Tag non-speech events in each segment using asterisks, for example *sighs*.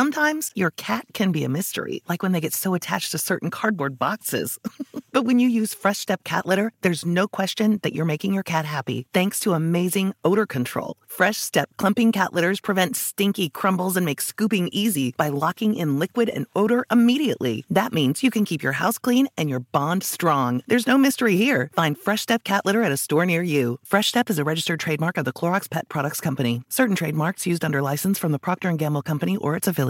Sometimes your cat can be a mystery, like when they get so attached to certain cardboard boxes. *laughs* but when you use Fresh Step cat litter, there's no question that you're making your cat happy thanks to amazing odor control. Fresh Step clumping cat litters prevent stinky crumbles and make scooping easy by locking in liquid and odor immediately. That means you can keep your house clean and your bond strong. There's no mystery here. Find Fresh Step cat litter at a store near you. Fresh Step is a registered trademark of the Clorox Pet Products Company. Certain trademarks used under license from the Procter & Gamble Company or its affiliates.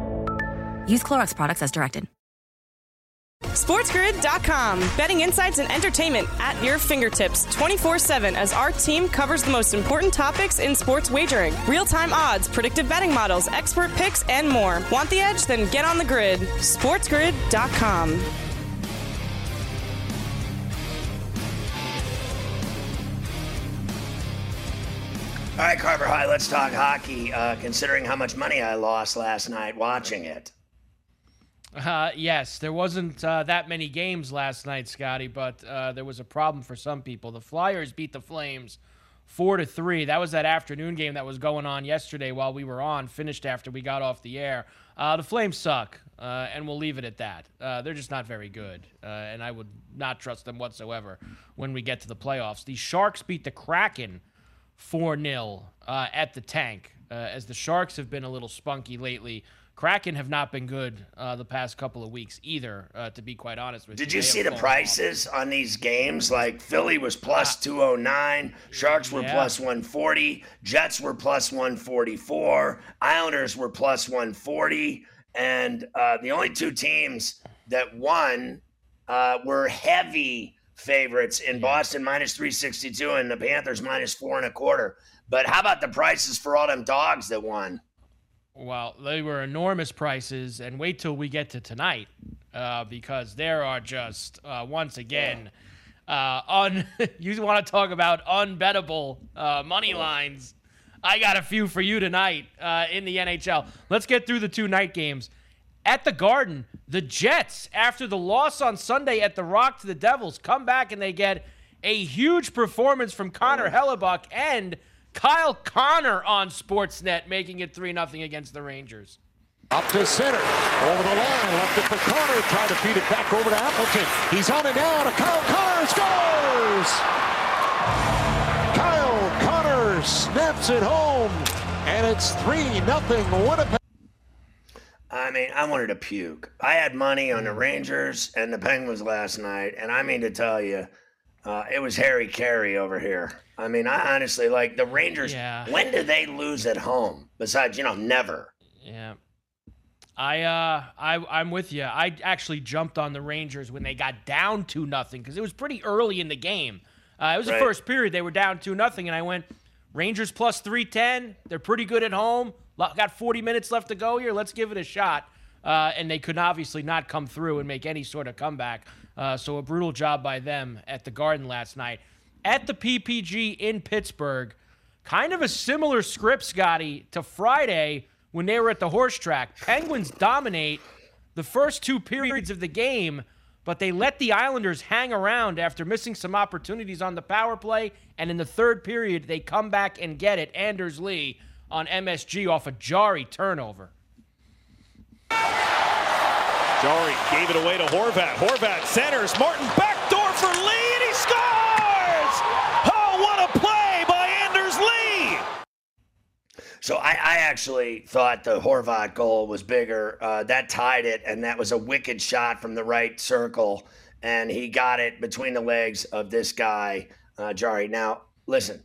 Use Clorox products as directed. SportsGrid.com. Betting insights and entertainment at your fingertips 24 7 as our team covers the most important topics in sports wagering real time odds, predictive betting models, expert picks, and more. Want the edge? Then get on the grid. SportsGrid.com. All right, Carver High, let's talk hockey. Uh, considering how much money I lost last night watching it. Uh, yes, there wasn't uh, that many games last night, Scotty, but uh, there was a problem for some people. The Flyers beat the Flames four to three. That was that afternoon game that was going on yesterday while we were on. Finished after we got off the air. Uh, the Flames suck, uh, and we'll leave it at that. Uh, they're just not very good, and I would not trust them whatsoever when we get to the playoffs. The Sharks beat the Kraken 4 0 uh, at the tank, as the Sharks have been a little spunky lately. Kraken have not been good uh, the past couple of weeks either, uh, to be quite honest with Did you. Did you see the prices off. on these games? Like Philly was plus 209, Sharks were yeah. plus 140, Jets were plus 144, Islanders were plus 140, and uh, the only two teams that won uh, were heavy favorites in Boston minus 362 and the Panthers minus four and a quarter. But how about the prices for all them dogs that won? Well, they were enormous prices, and wait till we get to tonight, uh, because there are just uh, once again, uh, un. *laughs* you want to talk about unbettable uh, money lines? I got a few for you tonight uh, in the NHL. Let's get through the two night games at the Garden, the Jets, after the loss on Sunday at the Rock to the Devils, come back and they get a huge performance from Connor Hellebuyck and Kyle Connor on Sportsnet, making it 3 0 against the Rangers. Up to center, over the line, left it for Connor, trying to feed it back over to Appleton. He's on it now to Kyle Connor, scores! Kyle Connor snaps it home, and it's 3 0 Winnipeg. I mean, I wanted to puke. I had money on the Rangers and the Penguins last night, and I mean to tell you, uh, it was Harry Caray over here. I mean, I honestly like the Rangers. Yeah. When do they lose at home? Besides, you know, never. Yeah. I uh I I'm with you. I actually jumped on the Rangers when they got down to nothing because it was pretty early in the game. Uh, it was right. the first period they were down to nothing, and I went Rangers plus three ten. They're pretty good at home. Got 40 minutes left to go here. Let's give it a shot. Uh, and they could obviously not come through and make any sort of comeback. Uh, so a brutal job by them at the Garden last night. At the PPG in Pittsburgh, kind of a similar script, Scotty, to Friday when they were at the horse track. Penguins dominate the first two periods of the game, but they let the Islanders hang around after missing some opportunities on the power play. And in the third period, they come back and get it. Anders Lee on MSG off a Jarry turnover. Jarry gave it away to Horvat. Horvat centers. Martin backdoor for Lee, and he scores! Oh, what a play by Anders Lee! So I, I actually thought the Horvat goal was bigger. Uh, that tied it, and that was a wicked shot from the right circle, and he got it between the legs of this guy, uh, Jarry. Now, listen,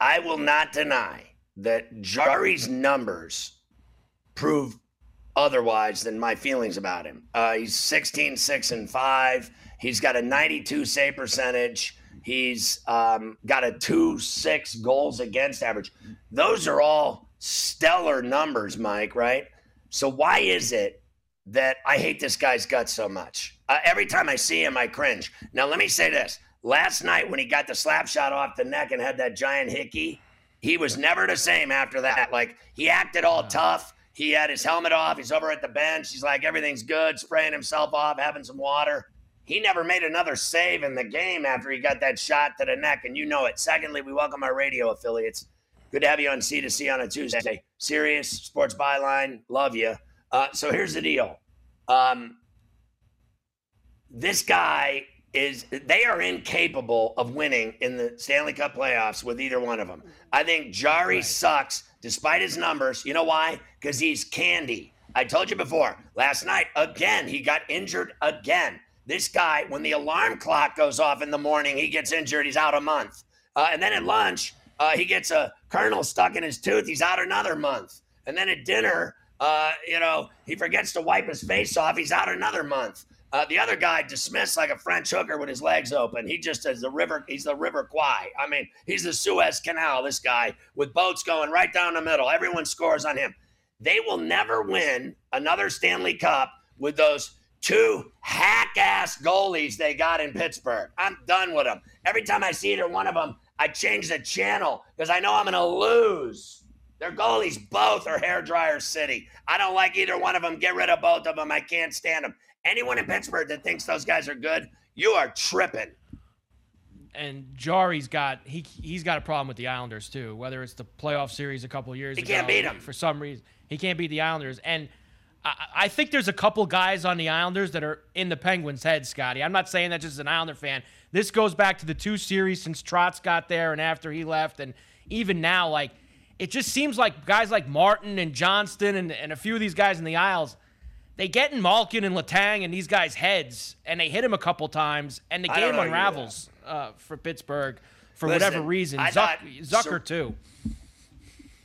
I will not deny that Jarry's numbers prove otherwise than my feelings about him. Uh, he's 16, 6, and 5. He's got a 92 save percentage. He's um, got a 2 6 goals against average. Those are all stellar numbers, Mike, right? So why is it that I hate this guy's guts so much? Uh, every time I see him, I cringe. Now let me say this: last night when he got the slap shot off the neck and had that giant hickey, he was never the same after that. Like he acted all tough. He had his helmet off. He's over at the bench. He's like everything's good, spraying himself off, having some water. He never made another save in the game after he got that shot to the neck, and you know it. Secondly, we welcome our radio affiliates. Good to have you on C2C on a Tuesday. Serious Sports Byline, love you. Uh, so here's the deal. Um, this guy is they are incapable of winning in the Stanley Cup playoffs with either one of them. I think Jarry right. sucks despite his numbers. You know why? Because he's candy. I told you before. Last night, again, he got injured again. This guy, when the alarm clock goes off in the morning, he gets injured. He's out a month. Uh, and then at lunch, uh, he gets a kernel stuck in his tooth. He's out another month. And then at dinner, uh, you know, he forgets to wipe his face off. He's out another month. Uh, the other guy dismissed like a French hooker with his legs open. He just is the river. He's the River Kwai. I mean, he's the Suez Canal. This guy with boats going right down the middle. Everyone scores on him. They will never win another Stanley Cup with those two hack ass goalies they got in Pittsburgh. I'm done with them. Every time I see either one of them, I change the channel because I know I'm going to lose. Their goalies both are hair dryer city. I don't like either one of them. Get rid of both of them. I can't stand them. Anyone in Pittsburgh that thinks those guys are good, you are tripping. And Jarry's got he he's got a problem with the Islanders too. Whether it's the playoff series a couple years he ago, he can't beat them for some reason. He can't beat the Islanders, and I, think there's a couple guys on the Islanders that are in the Penguins' head, Scotty. I'm not saying that just as an Islander fan. This goes back to the two series since Trotz got there and after he left, and even now, like it just seems like guys like Martin and Johnston and, and a few of these guys in the Isles, they get in Malkin and Letang and these guys' heads, and they hit him a couple times, and the game unravels uh, for Pittsburgh for Listen, whatever reason. Zuck, Zucker too.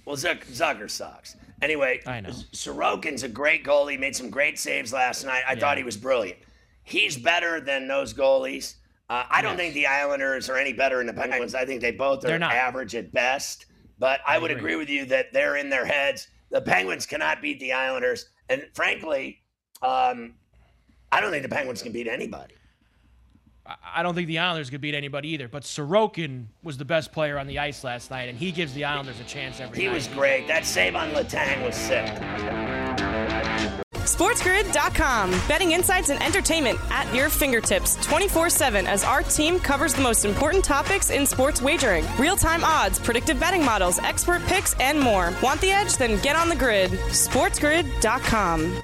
Well, Zuck, Zucker sucks. Anyway, I know. Sorokin's a great goalie. Made some great saves last night. I yeah. thought he was brilliant. He's better than those goalies. Uh, I don't think the Islanders are any better than the Penguins. I think they both are average at best. But I, I would agree. agree with you that they're in their heads. The Penguins cannot beat the Islanders. And frankly, um, I don't think the Penguins can beat anybody. I don't think the Islanders could beat anybody either. But Sorokin was the best player on the ice last night, and he gives the Islanders a chance every he night. He was great. That save on Letang was sick. SportsGrid.com. Betting insights and entertainment at your fingertips 24 7 as our team covers the most important topics in sports wagering real time odds, predictive betting models, expert picks, and more. Want the edge? Then get on the grid. SportsGrid.com.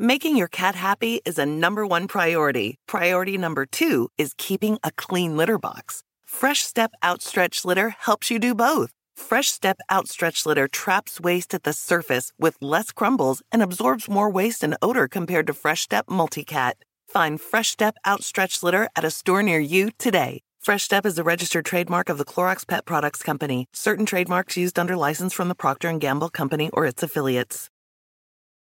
Making your cat happy is a number one priority. Priority number two is keeping a clean litter box. Fresh Step Outstretched Litter helps you do both. Fresh Step Outstretched Litter traps waste at the surface with less crumbles and absorbs more waste and odor compared to Fresh Step Multicat. Find Fresh Step Outstretched Litter at a store near you today. Fresh Step is a registered trademark of the Clorox Pet Products Company. Certain trademarks used under license from the Procter & Gamble Company or its affiliates.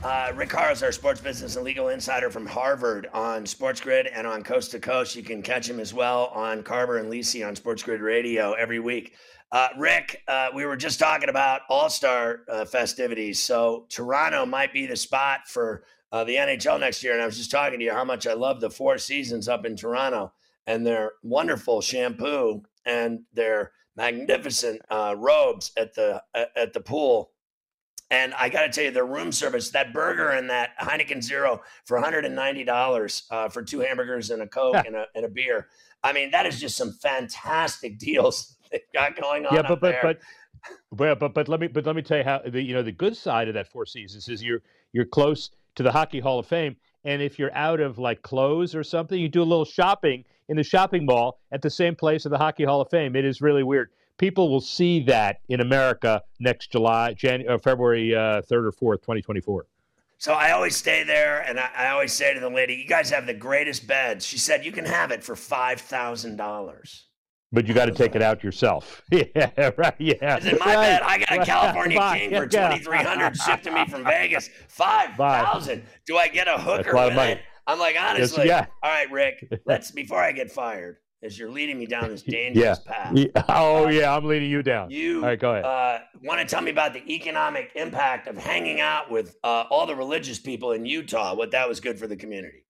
Uh, Rick Horrow, our sports business and legal insider from Harvard on Sports Grid and on Coast to Coast. You can catch him as well on Carver and Lisi on Sports Grid Radio every week. Uh, Rick, uh, we were just talking about All Star uh, festivities. So Toronto might be the spot for uh, the NHL next year, and I was just talking to you how much I love the Four Seasons up in Toronto and their wonderful shampoo and their magnificent uh, robes at the at the pool. And I got to tell you, their room service, that burger and that Heineken Zero for $190 uh, for two hamburgers and a Coke and, a, and a beer. I mean, that is just some fantastic *laughs* deals they've got going on. Yeah, but but, there. but but but but let me but let me tell you how the you know the good side of that Four Seasons is you're you're close to the Hockey Hall of Fame, and if you're out of like clothes or something, you do a little shopping in the shopping mall at the same place of the Hockey Hall of Fame. It is really weird. People will see that in America next July, January, uh, February uh, 3rd or 4th, 2024. So I always stay there, and I, I, always say to the lady, "You guys have the greatest beds." She said, "You can have it for five thousand dollars." But you got to take it out yourself. *laughs* yeah, right. Yeah. I said, "My right, bed. I got a California *laughs* right, King for twenty three hundred shipped to me from Vegas. *laughs* Five thousand. Do I get a hooker with it?" I'm like, honestly, yes, yeah. all right, Rick. Let's before I get fired, as you're leading me down this *laughs* dangerous yeah. path. Yeah. Oh yeah, I'm leading you down. You all right? Go ahead. Uh, want to tell me about the economic impact of hanging out with uh, all the religious people in Utah? What that was good for the community.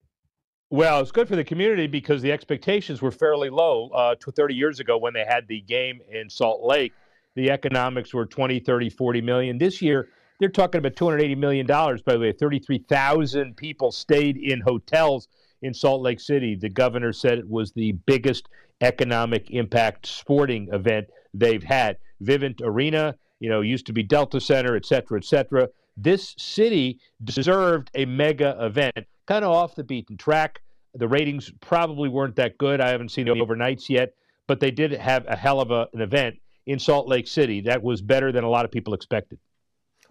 Well, it's good for the community because the expectations were fairly low. Uh, 30 years ago, when they had the game in Salt Lake, the economics were 20, 30, 40 million. This year, they're talking about $280 million, by the way. 33,000 people stayed in hotels in Salt Lake City. The governor said it was the biggest economic impact sporting event they've had. Vivint Arena, you know, used to be Delta Center, et cetera, et cetera. This city deserved a mega event, kind of off the beaten track. The ratings probably weren't that good. I haven't seen the overnights yet, but they did have a hell of a, an event in Salt Lake City. That was better than a lot of people expected.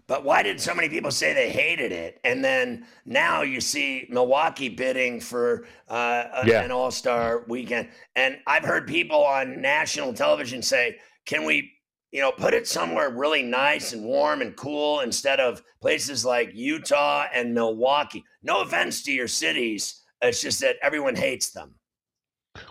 But why did so many people say they hated it? And then now you see Milwaukee bidding for uh, yeah. an All Star weekend, and I've heard people on national television say, "Can we, you know, put it somewhere really nice and warm and cool instead of places like Utah and Milwaukee?" No offense to your cities, it's just that everyone hates them.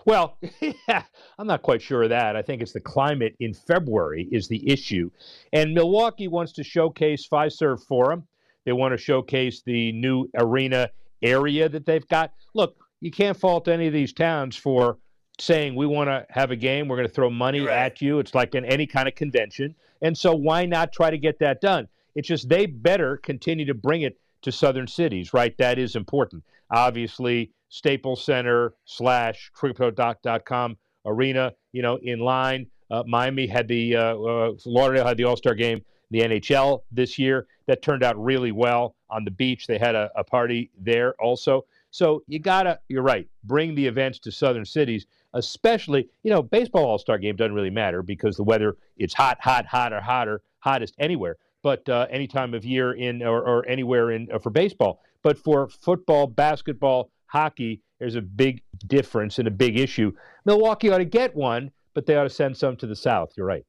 Well, *laughs* yeah, I'm not quite sure of that. I think it's the climate in February is the issue. And Milwaukee wants to showcase Fiserv Forum. They want to showcase the new arena area that they've got. Look, you can't fault any of these towns for saying we want to have a game, we're going to throw money right. at you. It's like in any kind of convention. And so why not try to get that done? It's just they better continue to bring it to southern cities, right? That is important. Obviously, Staples Center slash Crypto.com arena, you know, in line. Uh, Miami had the uh, uh, Lauderdale had the All Star game, the NHL this year. That turned out really well on the beach. They had a, a party there also. So you gotta, you're right, bring the events to southern cities, especially, you know, baseball All Star game doesn't really matter because the weather it's hot, hot, hotter, hotter, hottest anywhere. But uh, any time of year in or, or anywhere in uh, for baseball, but for football, basketball, hockey, there's a big difference and a big issue. Milwaukee ought to get one, but they ought to send some to the South. You're right.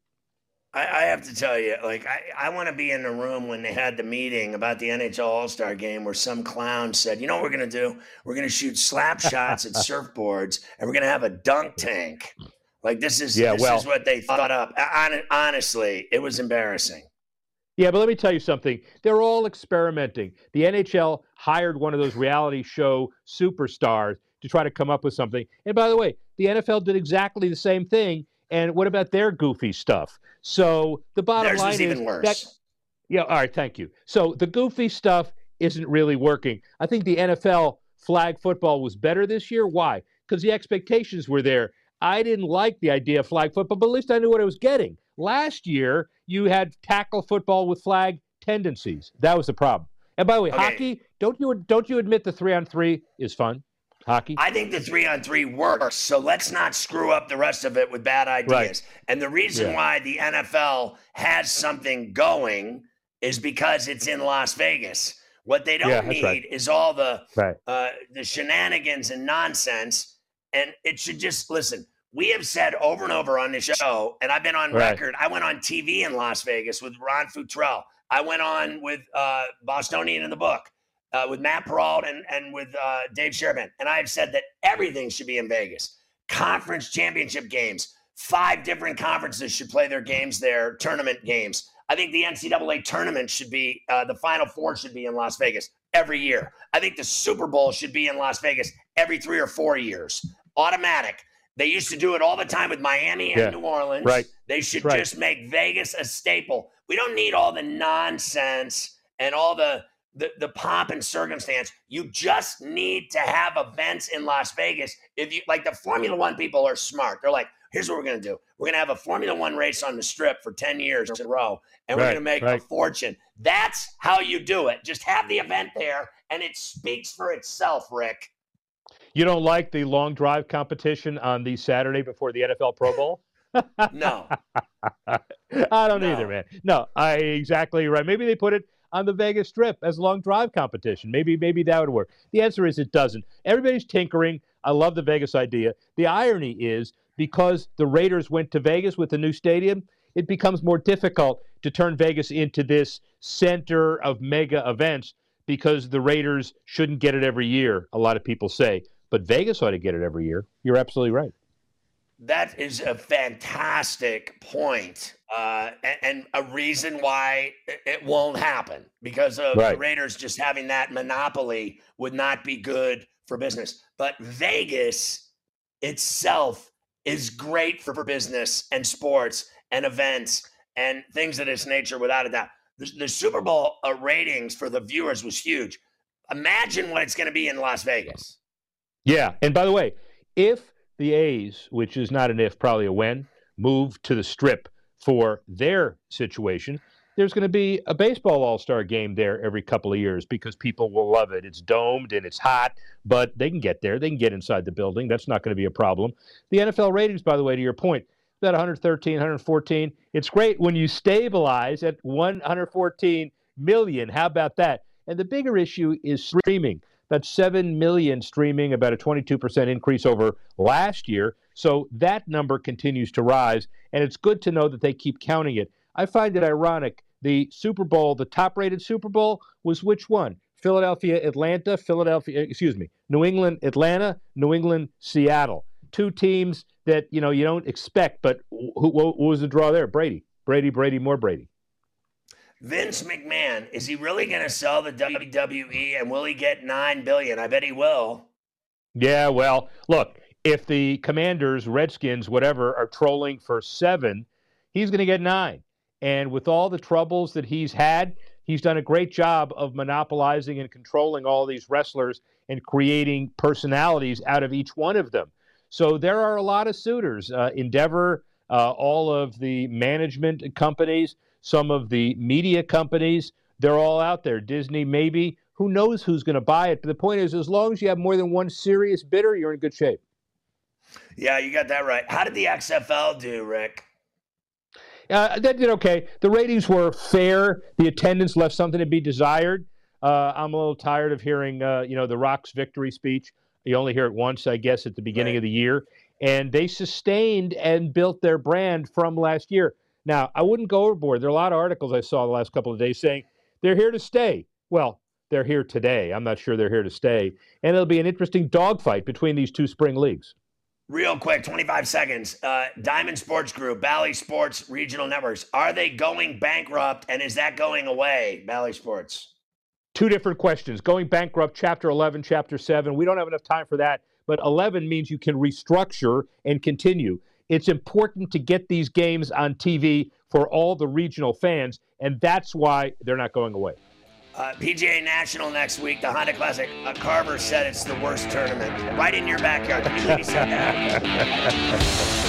I, I have to tell you, like, I, I want to be in the room when they had the meeting about the NHL All Star game where some clown said, you know what we're going to do? We're going to shoot slap shots at *laughs* surfboards and we're going to have a dunk tank. Like, this is, yeah, this well, is what they thought up. Honestly, it was embarrassing. Yeah, but let me tell you something. They're all experimenting. The NHL hired one of those reality show superstars to try to come up with something. And by the way, the NFL did exactly the same thing. And what about their goofy stuff? So the bottom Theirs line is even worse. that. Yeah, all right, thank you. So the goofy stuff isn't really working. I think the NFL flag football was better this year. Why? Because the expectations were there. I didn't like the idea of flag football, but at least I knew what I was getting. Last year, you had tackle football with flag tendencies. That was the problem. And by the way, okay. hockey, don't you don't you admit the three on three is fun? Hockey? I think the three on three works. So let's not screw up the rest of it with bad ideas. Right. And the reason yeah. why the NFL has something going is because it's in Las Vegas. What they don't yeah, need right. is all the right. uh, the shenanigans and nonsense. And it should just listen we have said over and over on this show, and I've been on right. record. I went on TV in Las Vegas with Ron Futrell. I went on with uh, Bostonian in the book, uh, with Matt Perrault and, and with uh, Dave Sherman. And I have said that everything should be in Vegas. Conference championship games, five different conferences should play their games there, tournament games. I think the NCAA tournament should be, uh, the Final Four should be in Las Vegas. every year. I think the Super Bowl should be in Las Vegas every three or four years, automatic. They used to do it all the time with Miami and Yeah. New Orleans. Right. They should Right. just make Vegas a staple. We don't need all the nonsense and all the, the the pomp and circumstance. You just need to have events in Las Vegas. If you like the Formula One people are smart. They're like, here's what we're gonna do. We're gonna have a Formula One race on the strip for 10 years in a row, and we're Right, gonna make a fortune. That's how you do it. Just have the event there, and it speaks for itself, Rick. You don't like the long drive competition on the Saturday before the NFL Pro Bowl? *laughs* No. *laughs* I don't No. either, man. No, I exactly right. Maybe they put it on the Vegas Strip as a long drive competition. Maybe maybe that would work. The answer is it doesn't. Everybody's tinkering. I love the Vegas idea. The irony is because the Raiders went to Vegas with the new stadium, it becomes more difficult to turn Vegas into this center of mega events because the Raiders shouldn't get it every year, a lot of people say. But Vegas ought to get it every year. You're absolutely right. That is a fantastic point, uh, and, and a reason why it- won't happen because of the Raiders just having that monopoly would not be good for business. But Vegas itself is great for, for business and sports and events and things of this nature, without a doubt. The, the Super Bowl uh, ratings for the viewers was huge. Imagine what it's going to be in Las Vegas. Yeah. And by the way, if the A's, which is not an if, probably a when, move to the strip for their situation, there's going to be a baseball all star game there every couple of years because people will love it. It's domed and it's hot, but they can get there. They can get inside the building. That's not going to be a problem. The NFL ratings, by the way, to your point, about 113, 114. It's great when you stabilize at 114 million. How about that? And the bigger issue is streaming. That's 7 million streaming, about a 22% increase over last year. So that number continues to rise, and it's good to know that they keep counting it. I find it ironic. The Super Bowl, the top rated Super Bowl, was which one? Philadelphia, Atlanta, Philadelphia, eh, excuse me, New England, Atlanta, New England, Seattle. Two teams that, you know, you don't expect, but who, what was the draw there? Brady. Brady, Brady, more Brady. Vince McMahon, is he really going to sell the WWE and will he get 9 billion? I bet he will. Yeah, well, look, if the Commanders, Redskins, whatever, are trolling for seven, he's going to get nine. And with all the troubles that he's had, he's done a great job of monopolizing and controlling all these wrestlers and creating personalities out of each one of them. So there are a lot of suitors. Uh, Endeavor, uh, all of the management companies, some of the media companies, they're all out there. Disney, maybe. Who knows who's going to buy it? But the point is, as long as you have more than one serious bidder, you're in good shape. Yeah, you got that right. How did the XFL do, Rick? Uh, that did okay. The ratings were fair. The attendance left something to be desired. Uh, I'm a little tired of hearing, uh, you know, the Rock's victory speech. You only hear it once, I guess, at the beginning Right. of the year. And they sustained and built their brand from last year. Now, I wouldn't go overboard. There are a lot of articles I saw the last couple of days saying they're here to stay. Well, they're here today. I'm not sure they're here to stay. And it'll be an interesting dogfight between these two spring leagues. Real quick, 25 seconds. Uh, Diamond Sports Group, Bally Sports Regional Networks, are they going bankrupt and is that going away, Bally Sports? two different questions going bankrupt chapter 11 chapter 7 we don't have enough time for that but 11 means you can restructure and continue it's important to get these games on tv for all the regional fans and that's why they're not going away Uh, PGA National next week, the Honda Classic. Uh, Carver said it's the worst tournament. Right in your backyard. Can you believe he said that? *laughs*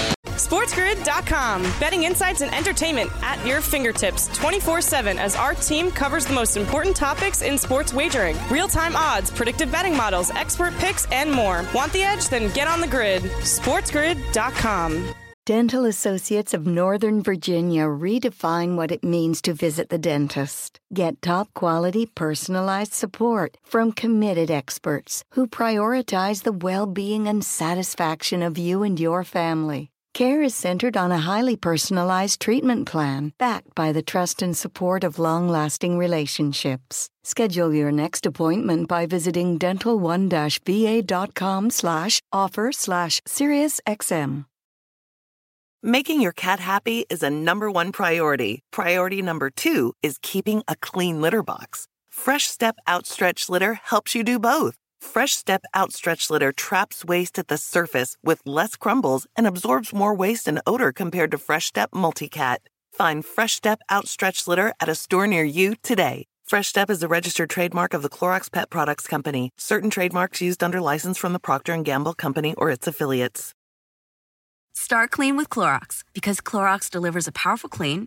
SportsGrid.com. Betting insights and entertainment at your fingertips 24 7 as our team covers the most important topics in sports wagering real time odds, predictive betting models, expert picks, and more. Want the edge? Then get on the grid. SportsGrid.com. Dental Associates of Northern Virginia redefine what it means to visit the dentist. Get top quality personalized support from committed experts who prioritize the well being and satisfaction of you and your family. Care is centered on a highly personalized treatment plan backed by the trust and support of long lasting relationships. Schedule your next appointment by visiting dental1-va.com slash offer slash SiriusXM. Making your cat happy is a number one priority. Priority number two is keeping a clean litter box. Fresh Step Outstretch Litter helps you do both. Fresh Step Outstretch Litter traps waste at the surface with less crumbles and absorbs more waste and odor compared to Fresh Step Multicat. Find Fresh Step Outstretch Litter at a store near you today. Fresh Step is a registered trademark of the Clorox Pet Products Company. Certain trademarks used under license from the Procter & Gamble Company or its affiliates. Start clean with Clorox because Clorox delivers a powerful clean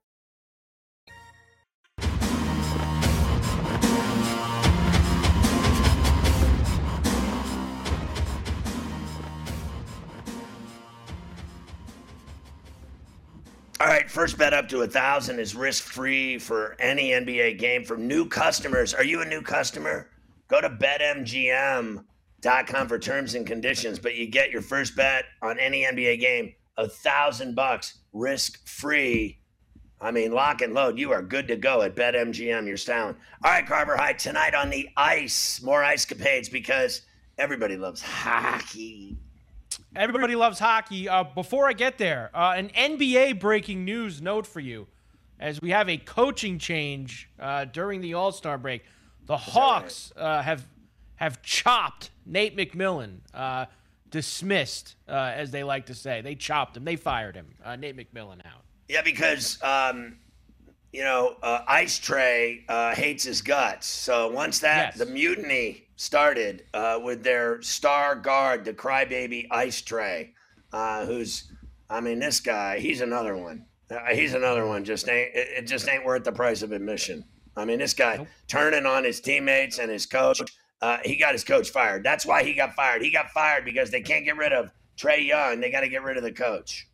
All right, first bet up to a thousand is risk free for any NBA game for new customers. Are you a new customer? Go to betmgm.com for terms and conditions. But you get your first bet on any NBA game a thousand bucks risk free. I mean, lock and load. You are good to go at BetMGM. You're styling. All right, Carver High tonight on the ice. More ice capades because everybody loves hockey. Everybody loves hockey. Uh, before I get there, uh, an NBA breaking news note for you as we have a coaching change uh, during the All Star break. The Hawks uh, have have chopped Nate McMillan, uh, dismissed, uh, as they like to say. They chopped him. They fired him. Nate McMillan out. Yeah, because um, you know Ice Trae hates his guts. So once that Yes. the mutiny started uh, with their star guard, the crybaby Ice Trae, uh, who's, I mean, this guy, he's another one. Uh, he's another one. Just ain't it, it just ain't worth the price of admission. I mean, this guy turning on his teammates and his coach. Uh, he got his coach fired. That's why he got fired. He got fired because they can't get rid of Trae Young. They got to get rid of the coach.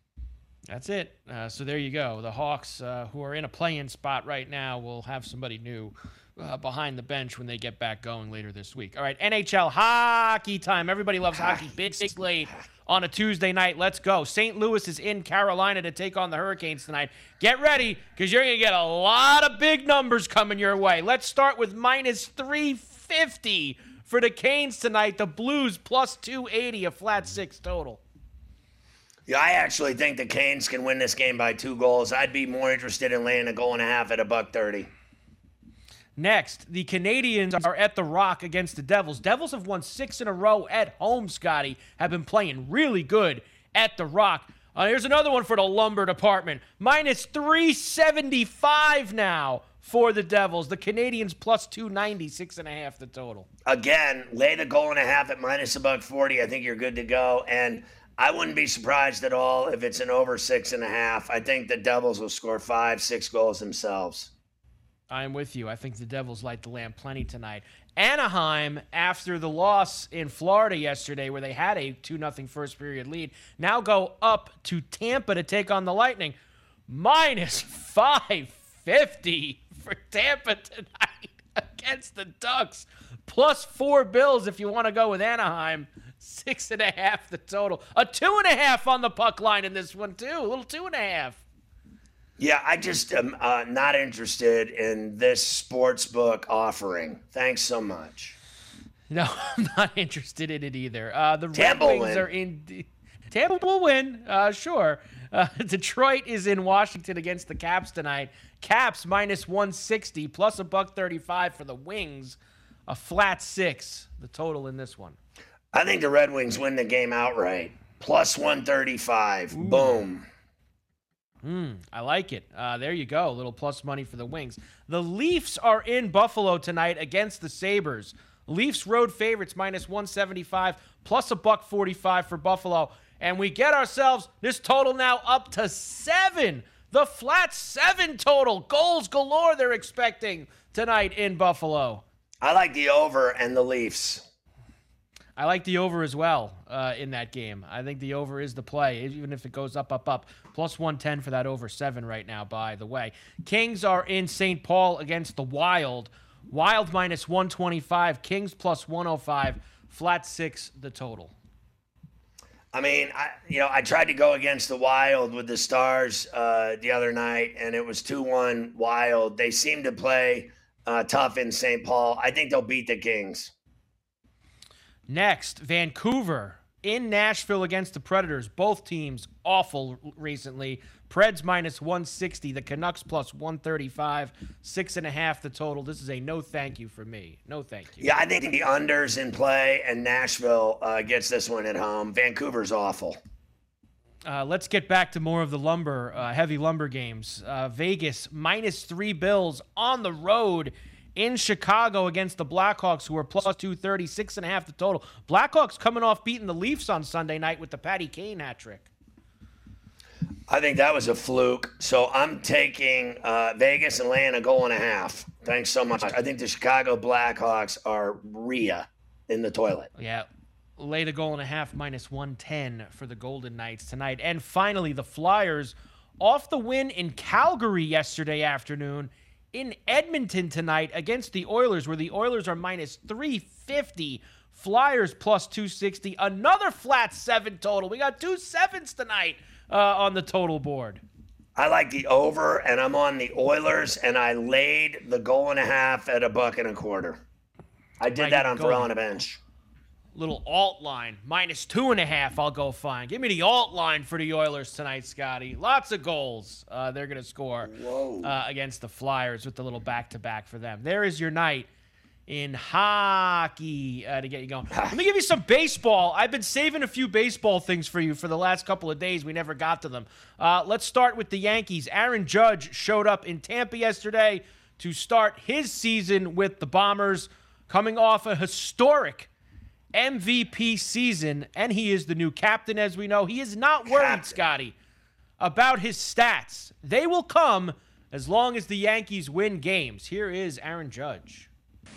That's it. Uh, so there you go. The Hawks, uh, who are in a play-in spot right now, will have somebody new uh, behind the bench when they get back going later this week. All right, NHL hockey time. Everybody loves hockey. Big slate on a Tuesday night. Let's go. St. Louis is in Carolina to take on the Hurricanes tonight. Get ready because you're going to get a lot of big numbers coming your way. Let's start with minus 350 for the Canes tonight. The Blues plus 280, a flat six total. Yeah, I actually think the Canes can win this game by two goals. I'd be more interested in laying a goal and a half at a buck thirty. Next, the Canadiens are at the Rock against the Devils. Devils have won six in a row at home, Scotty. Have been playing really good at the Rock. Uh, here's another one for the lumber department. Minus 375 now for the Devils. The Canadiens plus 290, six and a half the total. Again, lay the goal and a half at minus a buck forty. I think you're good to go. And I wouldn't be surprised at all if it's an over six and a half. I think the Devils will score five, six goals themselves. I'm with you. I think the Devils light the lamp plenty tonight. Anaheim, after the loss in Florida yesterday, where they had a 2 0 first period lead, now go up to Tampa to take on the Lightning. Minus 550 for Tampa tonight *laughs* against the Ducks. Plus four bills if you want to go with Anaheim. Six and a half the total. A two and a half on the puck line in this one, too. A little two and a half. Yeah, I just am uh, not interested in this sports book offering. Thanks so much. No, *laughs* I'm not interested in it either. Uh, the Tampa Red Wings win. are in. Tampa will win, uh, sure. Uh, *laughs* Detroit is in Washington against the Caps tonight. Caps minus 160 plus a buck 35 for the Wings. A flat six, the total in this one. I think the Red Wings win the game outright. Plus 135. Boom. Hmm, I like it. Uh, there you go. A little plus money for the Wings. The Leafs are in Buffalo tonight against the Sabres. Leafs road favorites minus 175 plus a buck 45 for Buffalo. And we get ourselves this total now up to seven. The flat seven total. Goals galore they're expecting tonight in Buffalo. I like the over and the Leafs. I like the over as well uh, in that game. I think the over is the play, even if it goes up, up, up. Plus 110 for that over seven right now, by the way. Kings are in St. Paul against the Wild. Wild minus 125, Kings plus 105 flat six the total. I mean, I you know I tried to go against the Wild with the Stars uh, the other night, and it was two one Wild. They seem to play uh, tough in St. Paul. I think they'll beat the Kings. Next, Vancouver in Nashville against the Predators. Both teams awful recently. Preds minus 160, the Canucks plus 135, six and a half the total. This is a no thank you for me. No thank you. Yeah, I think the unders in play, and Nashville uh, gets this one at home. Vancouver's awful. Uh, let's get back to more of the lumber, uh, heavy lumber games. Uh, Vegas minus three bills on the road in Chicago against the Blackhawks, who are plus 230, six and a half the total. Blackhawks coming off beating the Leafs on Sunday night with the Patty Kane hat trick. I think that was a fluke. So I'm taking uh, Vegas and laying a goal and a half. Thanks so much. I think the Chicago Blackhawks are Rhea in the toilet. Yeah. Lay the goal and a half minus 110 for the Golden Knights tonight. And finally, the Flyers off the win in Calgary yesterday afternoon in Edmonton tonight against the Oilers, where the Oilers are minus 350. Flyers plus 260. Another flat seven total. We got two sevens tonight uh, on the total board. I like the over, and I'm on the Oilers, and I laid the goal and a half at a buck and a quarter. I did that on Throw on a Bench. Little alt line, minus two and a half. I'll go fine. Give me the alt line for the Oilers tonight, Scotty. Lots of goals uh, they're going to score uh, against the Flyers with the little back to back for them. There is your night in hockey uh, to get you going. Let me give you some baseball. I've been saving a few baseball things for you for the last couple of days. We never got to them. Uh, let's start with the Yankees. Aaron Judge showed up in Tampa yesterday to start his season with the Bombers, coming off a historic MVP season, and he is the new captain, as we know. He is not worried, captain. Scotty, about his stats. They will come as long as the Yankees win games. Here is Aaron Judge.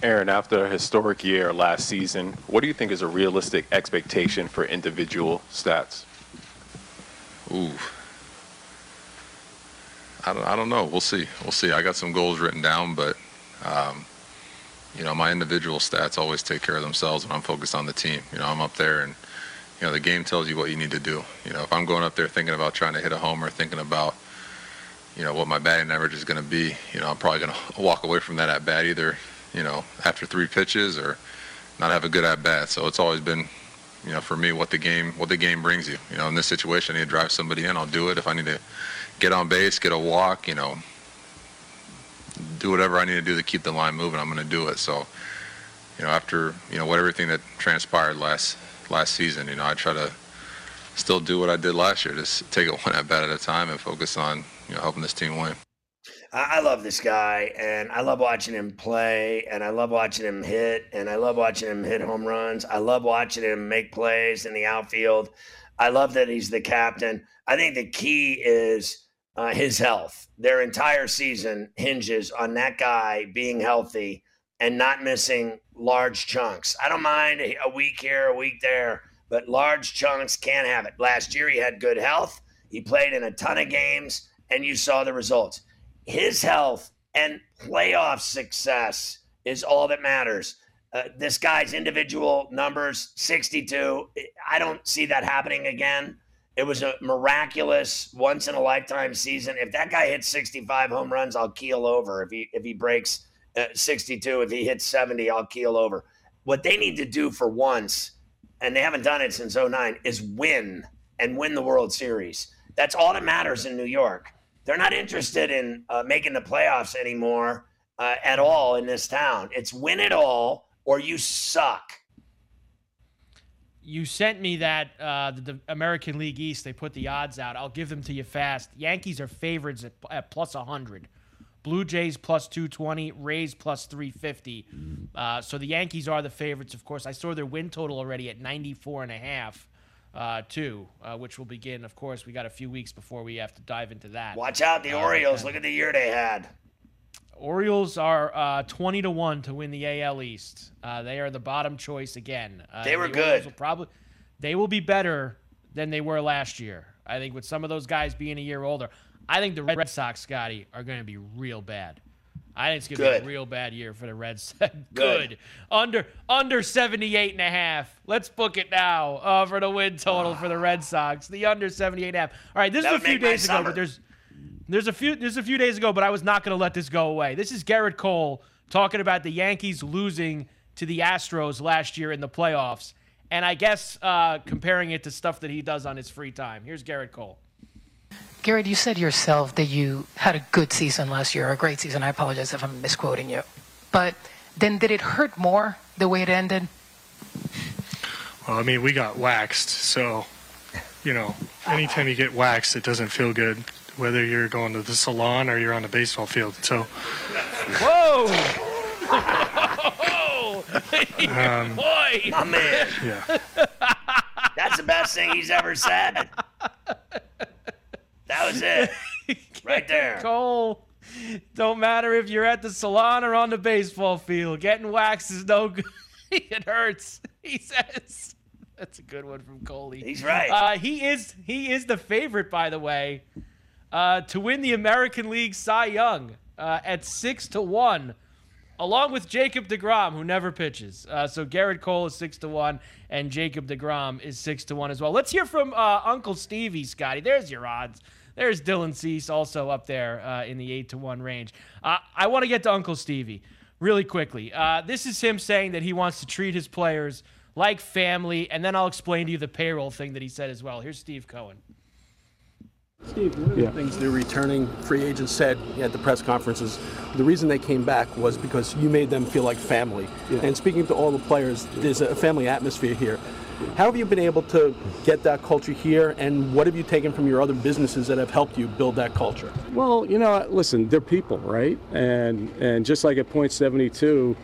Aaron, after a historic year last season, what do you think is a realistic expectation for individual stats? Ooh. I don't, I don't know. We'll see. We'll see. I got some goals written down, but, um, you know, my individual stats always take care of themselves when I'm focused on the team. You know, I'm up there and, you know, the game tells you what you need to do. You know, if I'm going up there thinking about trying to hit a homer, thinking about, you know, what my batting average is going to be, you know, I'm probably going *laughs* to walk away from that at bat either you know, after three pitches or not have a good at bat. So it's always been, you know, for me what the game what the game brings you. You know, in this situation, I need to drive somebody in. I'll do it. If I need to get on base, get a walk, you know, do whatever I need to do to keep the line moving. I'm going to do it. So, you know, after you know what everything that transpired last last season, you know, I try to still do what I did last year, just take it *laughs* one at bat at a time and focus on you know helping this team win. I love this guy, and I love watching him play, and I love watching him hit, and I love watching him hit home runs. I love watching him make plays in the outfield. I love that he's the captain. I think the key is uh, his health. Their entire season hinges on that guy being healthy and not missing large chunks. I don't mind a week here, a week there, but large chunks can't have it. Last year, he had good health. He played in a ton of games, and you saw the results his health and playoff success is all that matters. Uh, this guy's individual numbers 62 i don't see that happening again it was a miraculous once in a lifetime season. If that guy hits 65 home runs i'll keel over. If he if he breaks uh, 62 if he hits 70 i'll keel over. What they need to do for once and they haven't done it since 09 is win and win the world series. That's all that matters in new york. They're not interested in uh, making the playoffs anymore uh, at all in this town. It's win it all or you suck. You sent me that uh, the, the, American League East. They put the odds out. I'll give them to you fast. Yankees are favorites at, at plus 100. Blue Jays plus 220, Rays plus 350. Uh, so the Yankees are the favorites, of course. I saw their win total already at 94 and a half uh, too, uh, which will begin. Of course, we got a few weeks before we have to dive into that. Watch out, the uh, Orioles! Look at the year they had. Orioles are uh, twenty to one to win the AL East. Uh, they are the bottom choice again. Uh, they were the good. Will probably, they will be better than they were last year. I think with some of those guys being a year older. I think the Red Sox, Scotty, are going to be real bad. I think it's going to be a real bad year for the Reds. *laughs* Good. Good. Under under 78 and a half. Let's book it now uh, for the win total for the Red Sox. The under 78 and a half. All right, this That is a few days ago, summer. but there's there's a few there's a few days ago, but I was not going to let this go away. This is Gerrit Cole talking about the Yankees losing to the Astros last year in the playoffs, and I guess uh, comparing it to stuff that he does on his free time. Here's Gerrit Cole. Gerrit, you said yourself that you had a good season last year, a great season. I apologize if I'm misquoting you. But then did it hurt more the way it ended? Well, I mean, we got waxed, so you know, anytime you get waxed, it doesn't feel good, whether you're going to the salon or you're on the baseball field. So, Whoa! *laughs* Um, Boy! My man. yeah. *laughs* That's the best thing he's ever said. That was it. *laughs* Right there. Cole. Don't matter if you're at the salon or on the baseball field. Getting waxed is no good. it hurts. He says. That's a good one from Coley. He's right. Uh, he is he is the favorite, by the way, uh, to win the American League Cy Young uh, at six to one, along with Jacob deGrom, who never pitches. Uh, so Gerrit Cole is six to one, and Jacob deGrom is six to one as well. Let's hear from uh, Uncle Stevie, Scotty. There's your odds. There's Dylan Cease also up there uh, in the eight to one range. Uh, I want to get to Uncle Stevie really quickly. This is him saying that he wants to treat his players like family, and then I'll explain to you the payroll thing that he said as well. Here's Steve Cohen. Steve, one of the things the returning free agents said at the press conferences, the reason they came back was because you made them feel like family. And speaking to all the players, there's a family atmosphere here. How have you been able to get that culture here, and what have you taken from your other businesses that have helped you build that culture? Well, you know, listen, they're people, right? And and just like at Point72,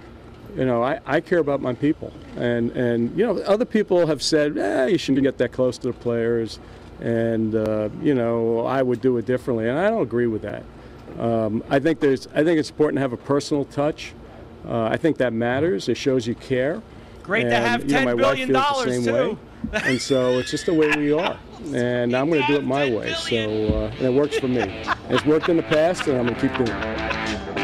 you know, I, I care about my people. And, and, you know, other people have said, eh, you shouldn't get that close to the players. And, uh, you know, I would do it differently. And I don't agree with that. Um, I think there's, I think it's important to have a personal touch. Uh, I think that matters. It shows you care. Great to And, have you know, my $10 wife billion feels the same too. way. and so it's just the way we are. *laughs* And I'm going to do it my way. So, uh, and it works for me. It's worked in the past, and I'm going to keep doing it.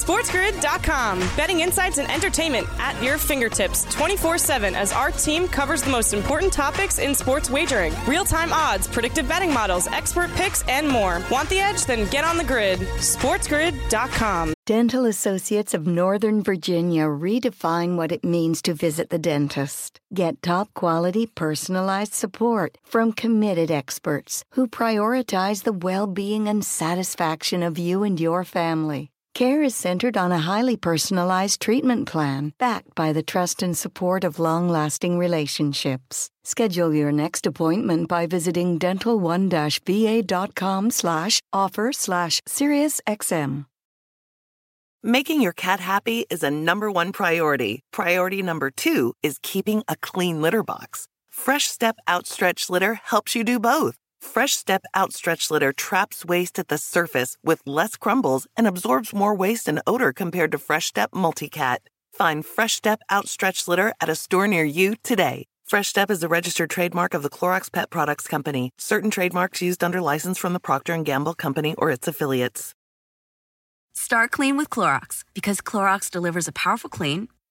SportsGrid.com. Betting insights and entertainment at your fingertips 24 7 as our team covers the most important topics in sports wagering real time odds, predictive betting models, expert picks, and more. Want the edge? Then get on the grid. SportsGrid.com. Dental Associates of Northern Virginia redefine what it means to visit the dentist. Get top quality personalized support from committed experts who prioritize the well being and satisfaction of you and your family. Care is centered on a highly personalized treatment plan backed by the trust and support of long lasting relationships. Schedule your next appointment by visiting dental1-va.com slash offer slash SiriusXM. Making your cat happy is a number one priority. Priority number two is keeping a clean litter box. Fresh Step Outstretched Litter helps you do both. Fresh Step Outstretched Litter traps waste at the surface with less crumbles and absorbs more waste and odor compared to Fresh Step Multicat. Find Fresh Step Outstretched Litter at a store near you today. Fresh Step is a registered trademark of the Clorox Pet Products Company. Certain trademarks used under license from the Procter & Gamble Company or its affiliates. Start clean with Clorox because Clorox delivers a powerful clean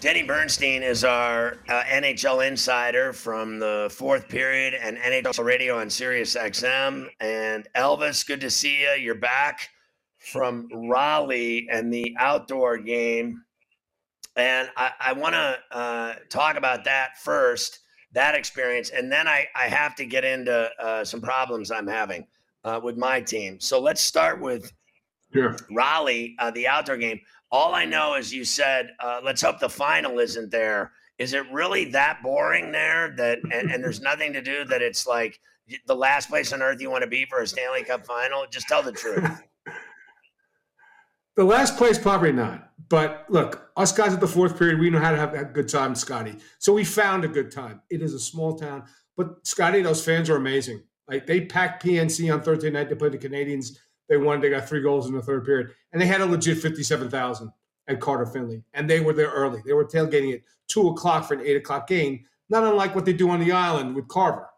Denny Bernstein is our uh, NHL insider from the fourth period and NHL radio on Sirius XM. And Elvis, good to see you. You're back from Raleigh and the outdoor game. And I, I want to uh, talk about that first, that experience. And then I, I have to get into uh, some problems I'm having uh, with my team. So let's start with Sure. Raleigh, uh, the outdoor game. All I know is you said, uh, let's hope the final isn't there is it really that boring there that and, and there's *laughs* nothing to do that it's like the last place on earth you want to be for a Stanley Cup final? Just tell the truth. *laughs* the last place, probably not. But look, us guys at the fourth period, we know how to have a good time, Scotty. So we found a good time. It is a small town, but Scotty, those fans are amazing. Like they packed PNC on Thursday night to play the Canadiens. They won. They got three goals in the third period, and they had a legit fifty-seven thousand at Carter Finley, and they were there early. They were tailgating at two o'clock for an eight o'clock game, not unlike what they do on the island with Carver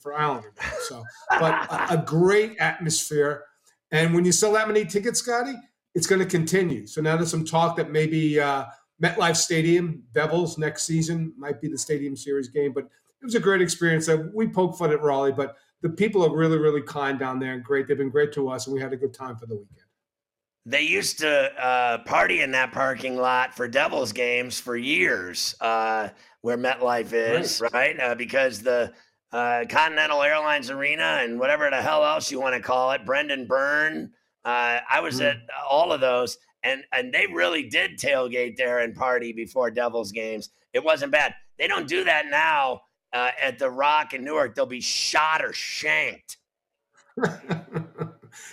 for Islander. So, but a, a, great atmosphere, and when you sell that many tickets, Scotty, it's going to continue. So now there's some talk that maybe uh, MetLife Stadium, Devils next season might be the Stadium Series game, but it was a great experience. We poke fun at Raleigh, but the people are really, really kind down there and great. They've been great to us, and we had a good time for the weekend. They used to uh, party in that parking lot for Devils games for years, uh, where MetLife is, right? right? Uh, because the uh, Continental Airlines Arena and whatever the hell else you want to call it, Brendan Byrne. Uh, I was mm. at all of those, and and they really did tailgate there and party before Devils games. It wasn't bad. They don't do that now uh, at the Rock in Newark. They'll be shot or shanked. *laughs*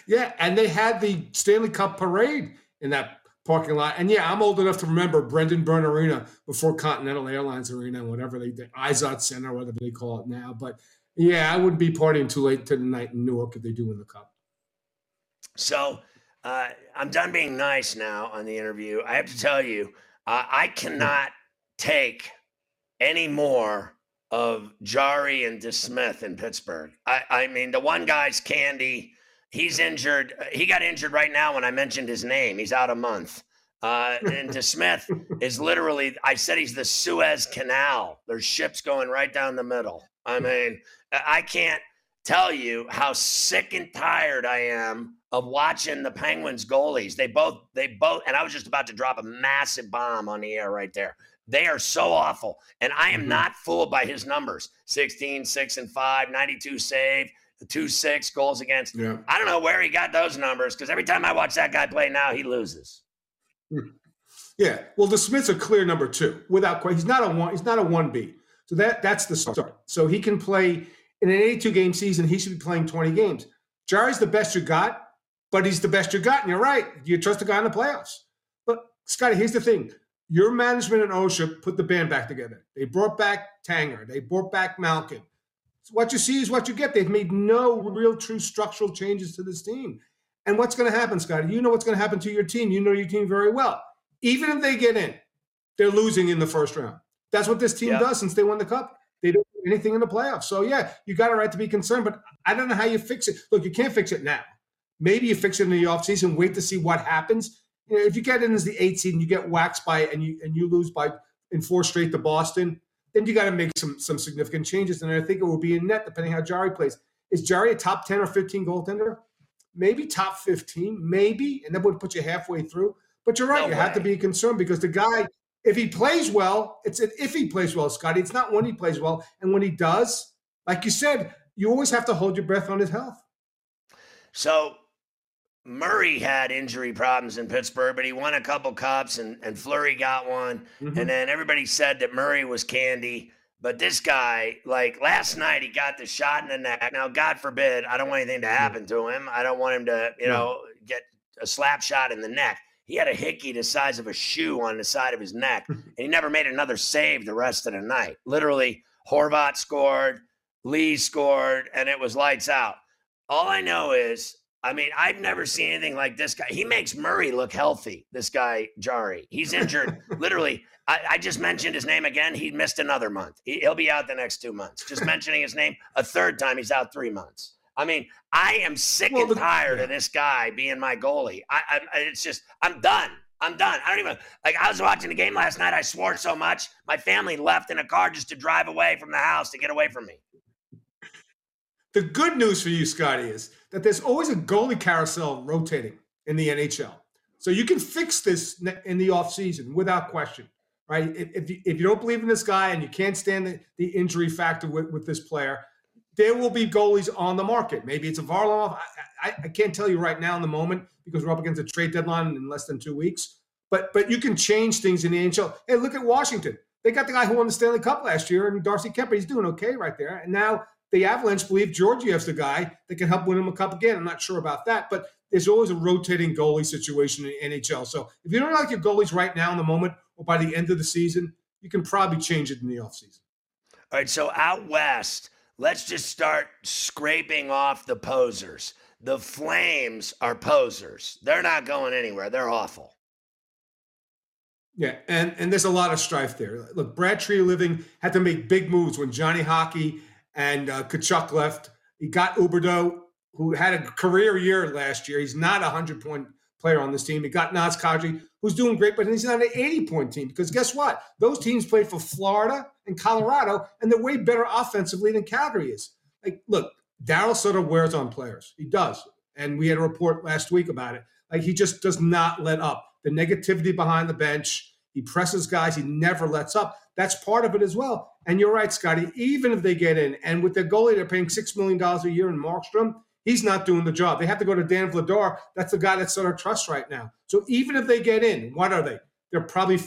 yeah, and they had the Stanley Cup parade in that parking lot. And yeah, I'm old enough to remember Brendan Byrne Arena before Continental Airlines Arena and whatever they did, Izod Center, whatever they call it now. But yeah, I wouldn't be partying too late to the night in Newark if they do win the cup. So uh, I'm done being nice now on the interview. I have to tell you, uh, I cannot take any more of Jarry and DeSmith in Pittsburgh. I, I mean, the one guy's candy. He's injured. He got injured right now when I mentioned his name. He's out a month. Uh, and DeSmith is literally, I said he's the Suez Canal. There's ships going right down the middle. I mean, I can't tell you how sick and tired I am of watching the Penguins goalies. They both, they both, and I was just about to drop a massive bomb on the air right there. They are so awful. And I am mm-hmm. not fooled by his numbers 16, 6, and 5, 92 save, 2 6 goals against. Yeah. I don't know where he got those numbers because every time I watch that guy play now, he loses. Yeah. Well, DeSmith's a clear number two without question. He's not a one, he's not a 1B. So that that's the start. So he can play in an 82 game season, he should be playing 20 games. Jarry's the best you got, but he's the best you got. And you're right. You trust a guy in the playoffs. But Scotty, here's the thing your management and OSHA put the band back together. They brought back Tanger. They brought back Malkin. So what you see is what you get. They've made no real true structural changes to this team. And what's going to happen, Scotty? You know what's going to happen to your team. You know your team very well. Even if they get in, they're losing in the first round. That's what this team does since they won the cup. They don't do anything in the playoffs. So yeah, you got a right to be concerned, but I don't know how you fix it. Look, you can't fix it now. Maybe you fix it in the offseason, wait to see what happens you know, if you get in as the eight seed and you get waxed by it and you and you lose by in four straight to Boston, then you got to make some some significant changes. And I think it will be in net depending how Jarry plays. Is Jarry a top ten or fifteen goaltender? Maybe top fifteen, maybe, and that would put you halfway through. But you're right, no you way. have to be concerned because the guy, if he plays well, it's an if he plays well, Scotty. It's not when he plays well, and when he does, like you said, you always have to hold your breath on his health. So Murray had injury problems in Pittsburgh, but he won a couple cups and, and Fleury got one. Mm-hmm. And then everybody said that Murray was candy. But this guy, like last night, he got the shot in the neck. Now, God forbid, I don't want anything to happen to him. I don't want him to, you know, get a slap shot in the neck. He had a hickey the size of a shoe on the side of his neck, *laughs* and he never made another save the rest of the night. Literally, Horvat scored, Lee scored, and it was lights out. All I know is I mean, I've never seen anything like this guy. He makes Murray look healthy. This guy Jarry, he's injured. *laughs* Literally, I, I, just mentioned his name again. He missed another month. He, will be out the next two months. Just mentioning his name a third time, he's out three months. I mean, I am sick well, and tired yeah. of this guy being my goalie. I, I, it's just, I'm done. I'm done. I don't even like. I was watching the game last night. I swore so much. My family left in a car just to drive away from the house to get away from me. The good news for you, Scotty, is that there's always a goalie carousel rotating in the NHL. So you can fix this in the offseason without question, right? If, you, if you don't believe in this guy and you can't stand the, the injury factor with, with this player, there will be goalies on the market. Maybe it's a Varlamov. I, I, I, can't tell you right now in the moment because we're up against a trade deadline in less than two weeks. But but you can change things in the NHL. Hey, look at Washington. They got the guy who won the Stanley Cup last year, and Darcy Kuemper. He's doing okay right there. And now the Avalanche believe Georgiev's the guy that can help win them a cup again. I'm not sure about that, but there's always a rotating goalie situation in NHL. So if you don't like your goalies right now in the moment or by the end of the season, you can probably change it in the offseason. All right, so out west, let's just start scraping off the posers. The Flames are posers. They're not going anywhere. They're awful. Yeah, and and there's a lot of strife there. Look, Brad Treliving had to make big moves when Johnny Hockey and uh, Tkachuk left. He got Huberdeau, who had a career year last year. He's not a hundred point player on this team. He got Nazem Kadri, who's doing great, but he's not an 80 point team because guess what? Those teams played for Florida and Colorado, and they're way better offensively than Calgary is. Like, look, Daryl Sutter wears on players. He does. And we had a report last week about it. Like, he just does not let up. The negativity behind the bench, he presses guys, he never lets up. That's part of it as well. And you're right, Scotty. Even if they get in, and with their goalie, they're paying $6 million a year in Markstrom, he's not doing the job. They have to go to Dan Vladar. That's the guy that Sutter trust right now. So even if they get in, what are they? They're probably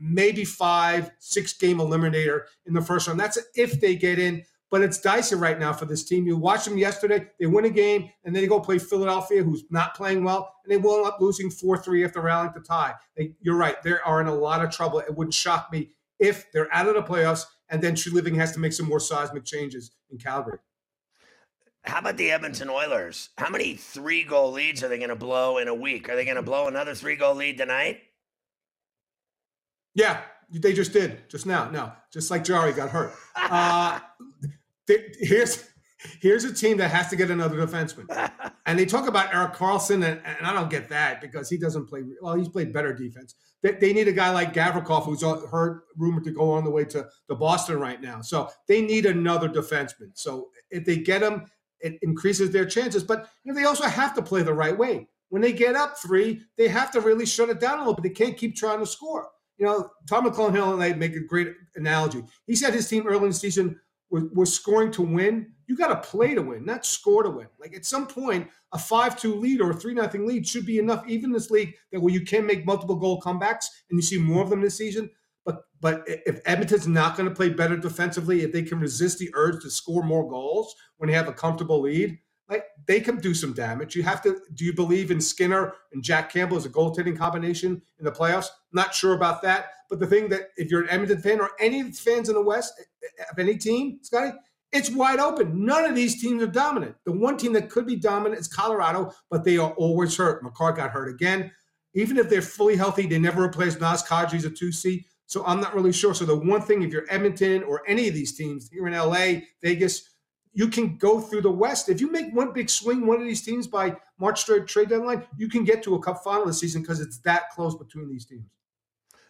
maybe five, six game eliminator in the first round. That's if they get in. But it's dicey right now for this team. You watch them yesterday; they win a game, and then they go play Philadelphia, who's not playing well, and they will end up losing four three after rallying to tie. They, you're right; they are in a lot of trouble. It wouldn't shock me if they're out of the playoffs, and then Treliving has to make some more seismic changes in Calgary. How about the Edmonton Oilers? How many three goal leads are they going to blow in a week? Are they going to blow another three goal lead tonight? Yeah, they just did just now. No, just like Jari got hurt. Uh, *laughs* they, here's here's a team that has to get another defenseman, *laughs* and they talk about Erik Karlsson, and, and, I don't get that because he doesn't play. Well, he's played better defense. They, they need a guy like Gavrikov, who's heard rumored to go on the way to, to Boston right now. So they need another defenseman. So if they get him, it increases their chances. But you know, they also have to play the right way. When they get up three, they have to really shut it down a little bit. They can't keep trying to score. You know, Todd McLellan and I make a great analogy. He said his team early in the season was scoring to win. You got to play to win, not score to win. Like at some point, a five-two lead or a three nothing lead should be enough, even this league, that where you can make multiple goal comebacks, and you see more of them this season. But but if Edmonton's not going to play better defensively, if they can resist the urge to score more goals when they have a comfortable lead, like they can do some damage. You have to. Do you believe in Skinner and Jack Campbell as a goaltending combination in the playoffs? Not sure about that. But the thing that if you're an Edmonton fan or any fans in the West eh, of any team, Scotty, it's wide open. None of these teams are dominant. The one team that could be dominant is Colorado, but they are always hurt. Makar got hurt again. Even if they're fully healthy, they never replace Naz Kadri as a 2C. So I'm not really sure. So the one thing, if you're Edmonton or any of these teams here in LA, Vegas, you can go through the West. If you make one big swing, one of these teams by March trade deadline, you can get to a cup final this season because it's that close between these teams.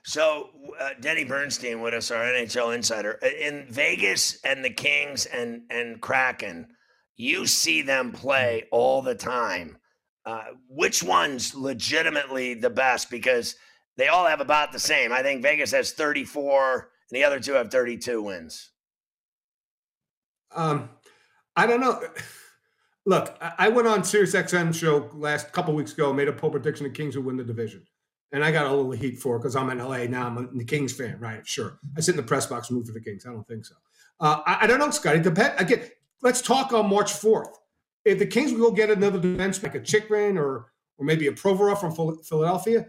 So, uh, Denny Bernstein with us, our NHL insider. In Vegas and the Kings and, and Kraken, you see them play all the time. Uh, which one's legitimately the best? Because they all have about the same. I think Vegas has 34, and the other two have 32 wins. Um, I don't know. *sighs* Look, I went on Sirius XM show last couple weeks ago, made a poll prediction the Kings would win the division. And I got a little heat for it because I'm in LA now. I'm a Kings fan, right? Sure. I sit in the press box and root for the Kings. I don't think so. Uh, I, I, don't know, Scotty. Depend again. Let's talk on March 4th. If the Kings will go get another defense like a Chychrun or or maybe a Provorov from Philadelphia,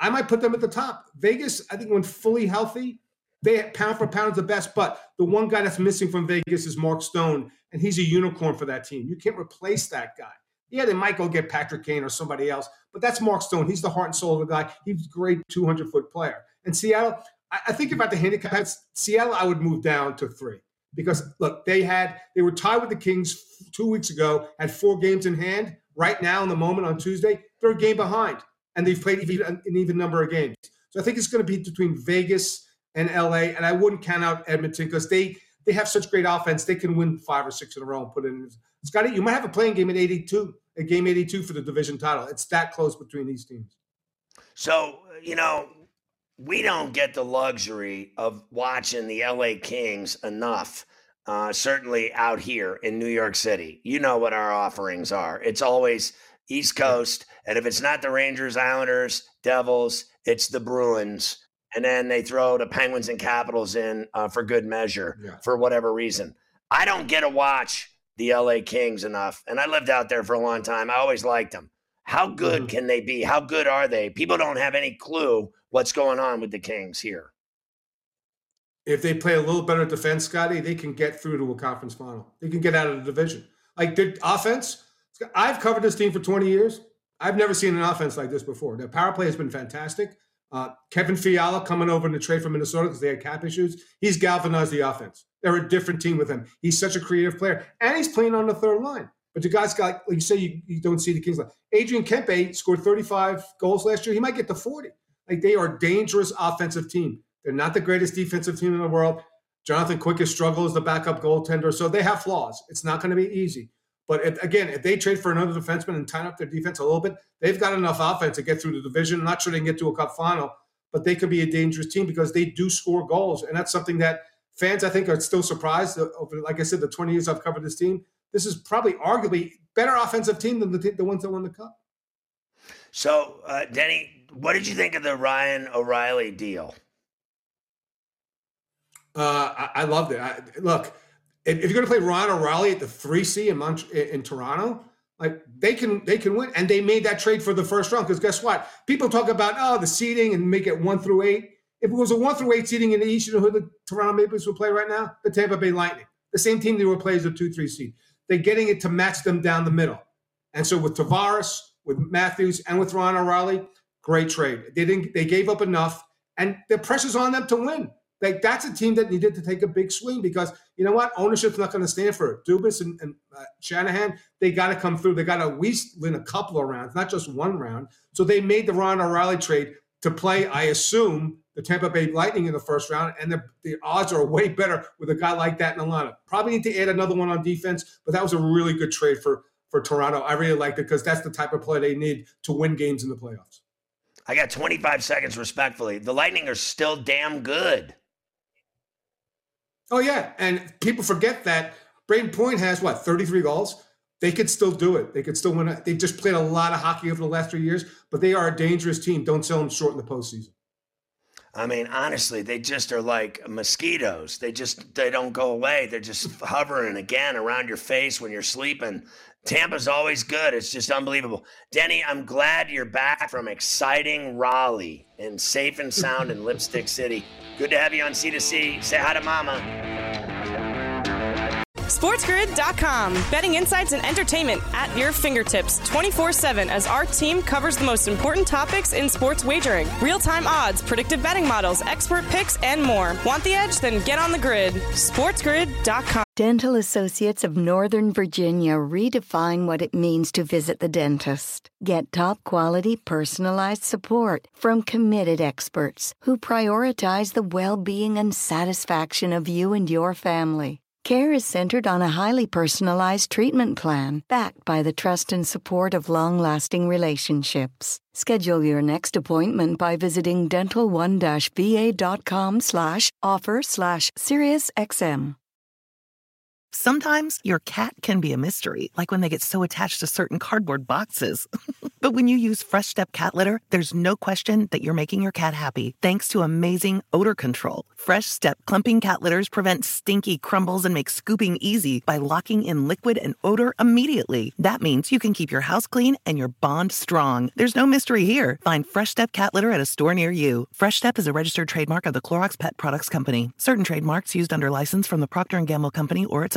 I might put them at the top. Vegas, I think when fully healthy, they pound for pound is the best. But the one guy that's missing from Vegas is Mark Stone, and he's a unicorn for that team. You can't replace that guy. Yeah, they might go get Patrick Kane or somebody else, but that's Mark Stone. He's the heart and soul of the guy. He's a great 200 foot player. And Seattle, I, think about the handicap. Seattle, I would move down to three because look, they had they were tied with the Kings two weeks ago, had four games in hand. Right now, in the moment on Tuesday, they're a game behind, and they've played an even number of games. So I think it's going to be between Vegas and LA, and I wouldn't count out Edmonton because they they have such great offense. They can win five or six in a row and put it in. Scotty, you might have a playing game at 82 at game 82 for the division title. It's that close between these teams. So, you know, we don't get the luxury of watching the LA Kings enough. Uh, certainly out here in New York City, you know what our offerings are. It's always East Coast, and if it's not the Rangers, Islanders, Devils, it's the Bruins and then they throw the Penguins and Capitals in uh, for good measure Yeah. for whatever reason. I don't get to watch the LA Kings enough, and I lived out there for a long time. I always liked them. How good can they be? How good are they? People don't have any clue what's going on with the Kings here. if they play a little better defense, Scotty, they can get through to a conference final. They can get out of the division. Like the offense, I've covered this team for 20 years. I've never seen an offense like this before. Their power play has been fantastic. Uh, Kevin Fiala coming over in the trade from Minnesota because they had cap issues. He's galvanized the offense. They're a different team with him. He's such a creative player, and he's playing on the third line. But you guys got, like you say, you, you don't see the Kings. Like Adrian Kempe scored 35 goals last year. He might get to 40. Like they are a dangerous offensive team. They're not the greatest defensive team in the world. Jonathan Quick has struggled as the backup goaltender, so they have flaws. It's not going to be easy. But if, again, if they trade for another defenseman and tighten up their defense a little bit, they've got enough offense to get through the division. I'm not sure they can get to a cup final, but they could be a dangerous team because they do score goals, and that's something that fans I think are still surprised. Over, like I said, the 20 years I've covered this team, this is probably arguably better offensive team than the, the ones that won the cup. So, uh, Denny, what did you think of the Ryan O'Reilly deal? Uh, I, I loved it. I, look, if, you're going to play Ron O'Reilly at the three C in, Mont- in, Toronto, like they can they can win, and they made that trade for the first round. Because guess what? People talk about oh the seeding and make it one through eight. If it was a one through eight seeding in the East, you know who the Toronto Maple Leafs would play right now? The Tampa Bay Lightning, the same team they would play as a two three seed. They're getting it to match them down the middle, and so with Tavares, with Matthews, and with Ron O'Reilly, great trade. They didn't they gave up enough, and the pressure's on them to win. Like that's a team that needed to take a big swing because you know what, ownership's not going to stand for it. Dubas and, and uh, Shanahan, they got to come through. They got to at least win a couple of rounds, not just one round. So they made the Ron O'Reilly trade to play, I assume, the Tampa Bay Lightning in the first round, and the, the odds are way better with a guy like that in the lineup. Probably need to add another one on defense, but that was a really good trade for for Toronto. I really liked it because that's the type of play they need to win games in the playoffs. I got 25 seconds respectfully. The Lightning are still damn good. Oh yeah, and people forget that Brayden Point has what 33 goals. They could still do it. They could still win. it. They've just played a lot of hockey over the last three years, but they are a dangerous team. Don't sell them short in the postseason. I mean, honestly, they just are like mosquitoes. They just they don't go away. They're just hovering again around your face when you're sleeping. Tampa's always good. It's just unbelievable. Denny, I'm glad you're back from exciting Raleigh and safe and sound in *laughs* Lipstick City. Good to have you on C2C. Say hi to Mama. SportsGrid.com. Betting insights and entertainment at your fingertips 24 7 as our team covers the most important topics in sports wagering real time odds, predictive betting models, expert picks, and more. Want the edge? Then get on the grid. SportsGrid.com. Dental Associates of Northern Virginia redefine what it means to visit the dentist. Get top quality personalized support from committed experts who prioritize the well being and satisfaction of you and your family. Care is centered on a highly personalized treatment plan backed by the trust and support of long lasting relationships. Schedule your next appointment by visiting dental1-va.com slash offer slash SiriusXM. Sometimes your cat can be a mystery, like when they get so attached to certain cardboard boxes. *laughs* but when you use Fresh Step cat litter, there's no question that you're making your cat happy thanks to amazing odor control. Fresh Step clumping cat litters prevent stinky crumbles and make scooping easy by locking in liquid and odor immediately. That means you can keep your house clean and your bond strong. There's no mystery here. Find Fresh Step cat litter at a store near you. Fresh Step is a registered trademark of the Clorox Pet Products Company. Certain trademarks used under license from the Procter & Gamble Company or its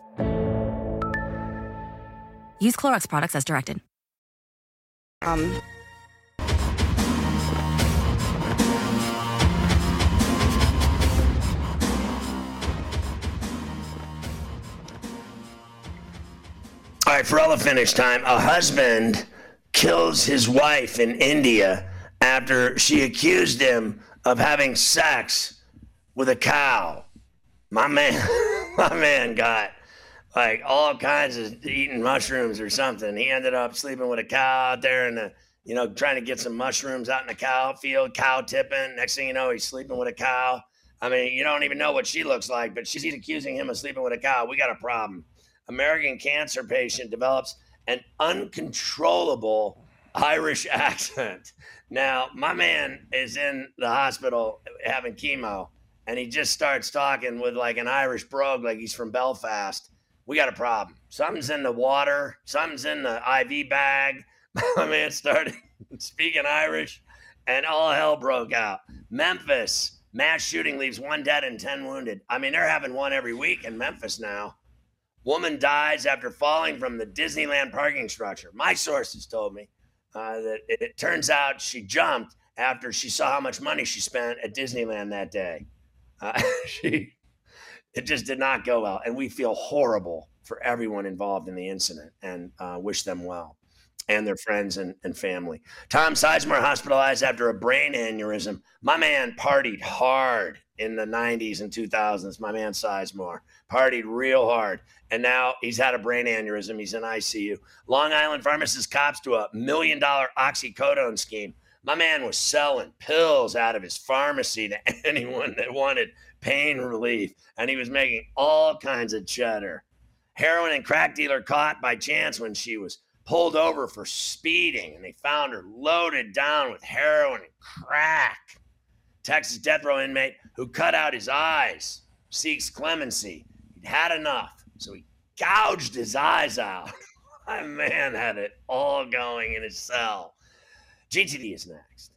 Use Clorox products as directed. Um. All right, for all the finish time, a husband kills his wife in India after she accused him of having sex with a cow. my man, *laughs* my man got like all kinds of eating mushrooms or something. He ended up sleeping with a cow out there in the, you know, trying to get some mushrooms out in the cow field, cow tipping. Next thing you know, he's sleeping with a cow. I mean, you don't even know what she looks like, but she's accusing him of sleeping with a cow. We got a problem. American cancer patient develops an uncontrollable Irish *laughs* accent. Now, my man is in the hospital having chemo, and he just starts talking with like an Irish brogue, like he's from Belfast. We got a problem. Something's in the water, something's in the IV bag. *laughs* My man started *laughs* speaking Irish, and all hell broke out. Memphis, Mass shooting leaves one dead and 10 wounded. I mean, they're having one every week in Memphis now. Woman dies after falling from the Disneyland parking structure. My sources told me uh, that it, it, turns out she jumped after she saw how much money she spent at Disneyland that day. Uh, *laughs* she, it just did not go well. And we feel horrible for everyone involved in the incident and uh, wish them well and their friends and, and family. Tom Sizemore hospitalized after a brain aneurysm. My man partied hard in the 90s and 2000s. My man Sizemore partied real hard. And now he's had a brain aneurysm. He's in ICU. Long Island pharmacist cops to a million dollar oxycodone scheme. My man was selling pills out of his pharmacy to *laughs* anyone that wanted pain relief. And he was making all kinds of cheddar. Heroin and crack dealer caught by chance when she was pulled over for speeding and they found her loaded down with heroin and crack. Texas death row inmate who cut out his eyes seeks clemency. He'd had enough, so he gouged his eyes out. *laughs* My man had it all going in his cell. GTD is next.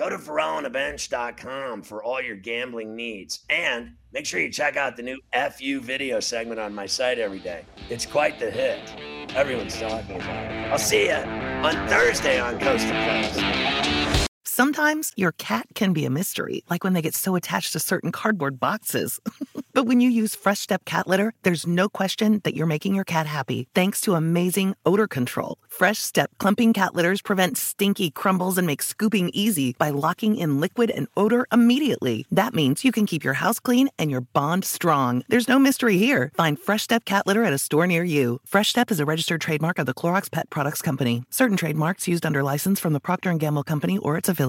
Go to FerrallOnTheBench.com for all your gambling needs. And make sure you check out the new FU video segment on my site every day. It's quite the hit. Everyone's talking about it. I'll see you on Thursday on Coast to Coast. Sometimes your cat can be a mystery, like when they get so attached to certain cardboard boxes. *laughs* but when you use Fresh Step cat litter, there's no question that you're making your cat happy thanks to amazing odor control. Fresh Step clumping cat litters prevent stinky crumbles and make scooping easy by locking in liquid and odor immediately. That means you can keep your house clean and your bond strong. There's no mystery here. Find Fresh Step cat litter at a store near you. Fresh Step is a registered trademark of the Clorox Pet Products Company. Certain trademarks used under license from the Procter & Gamble Company or its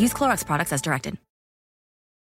Use Clorox products as directed.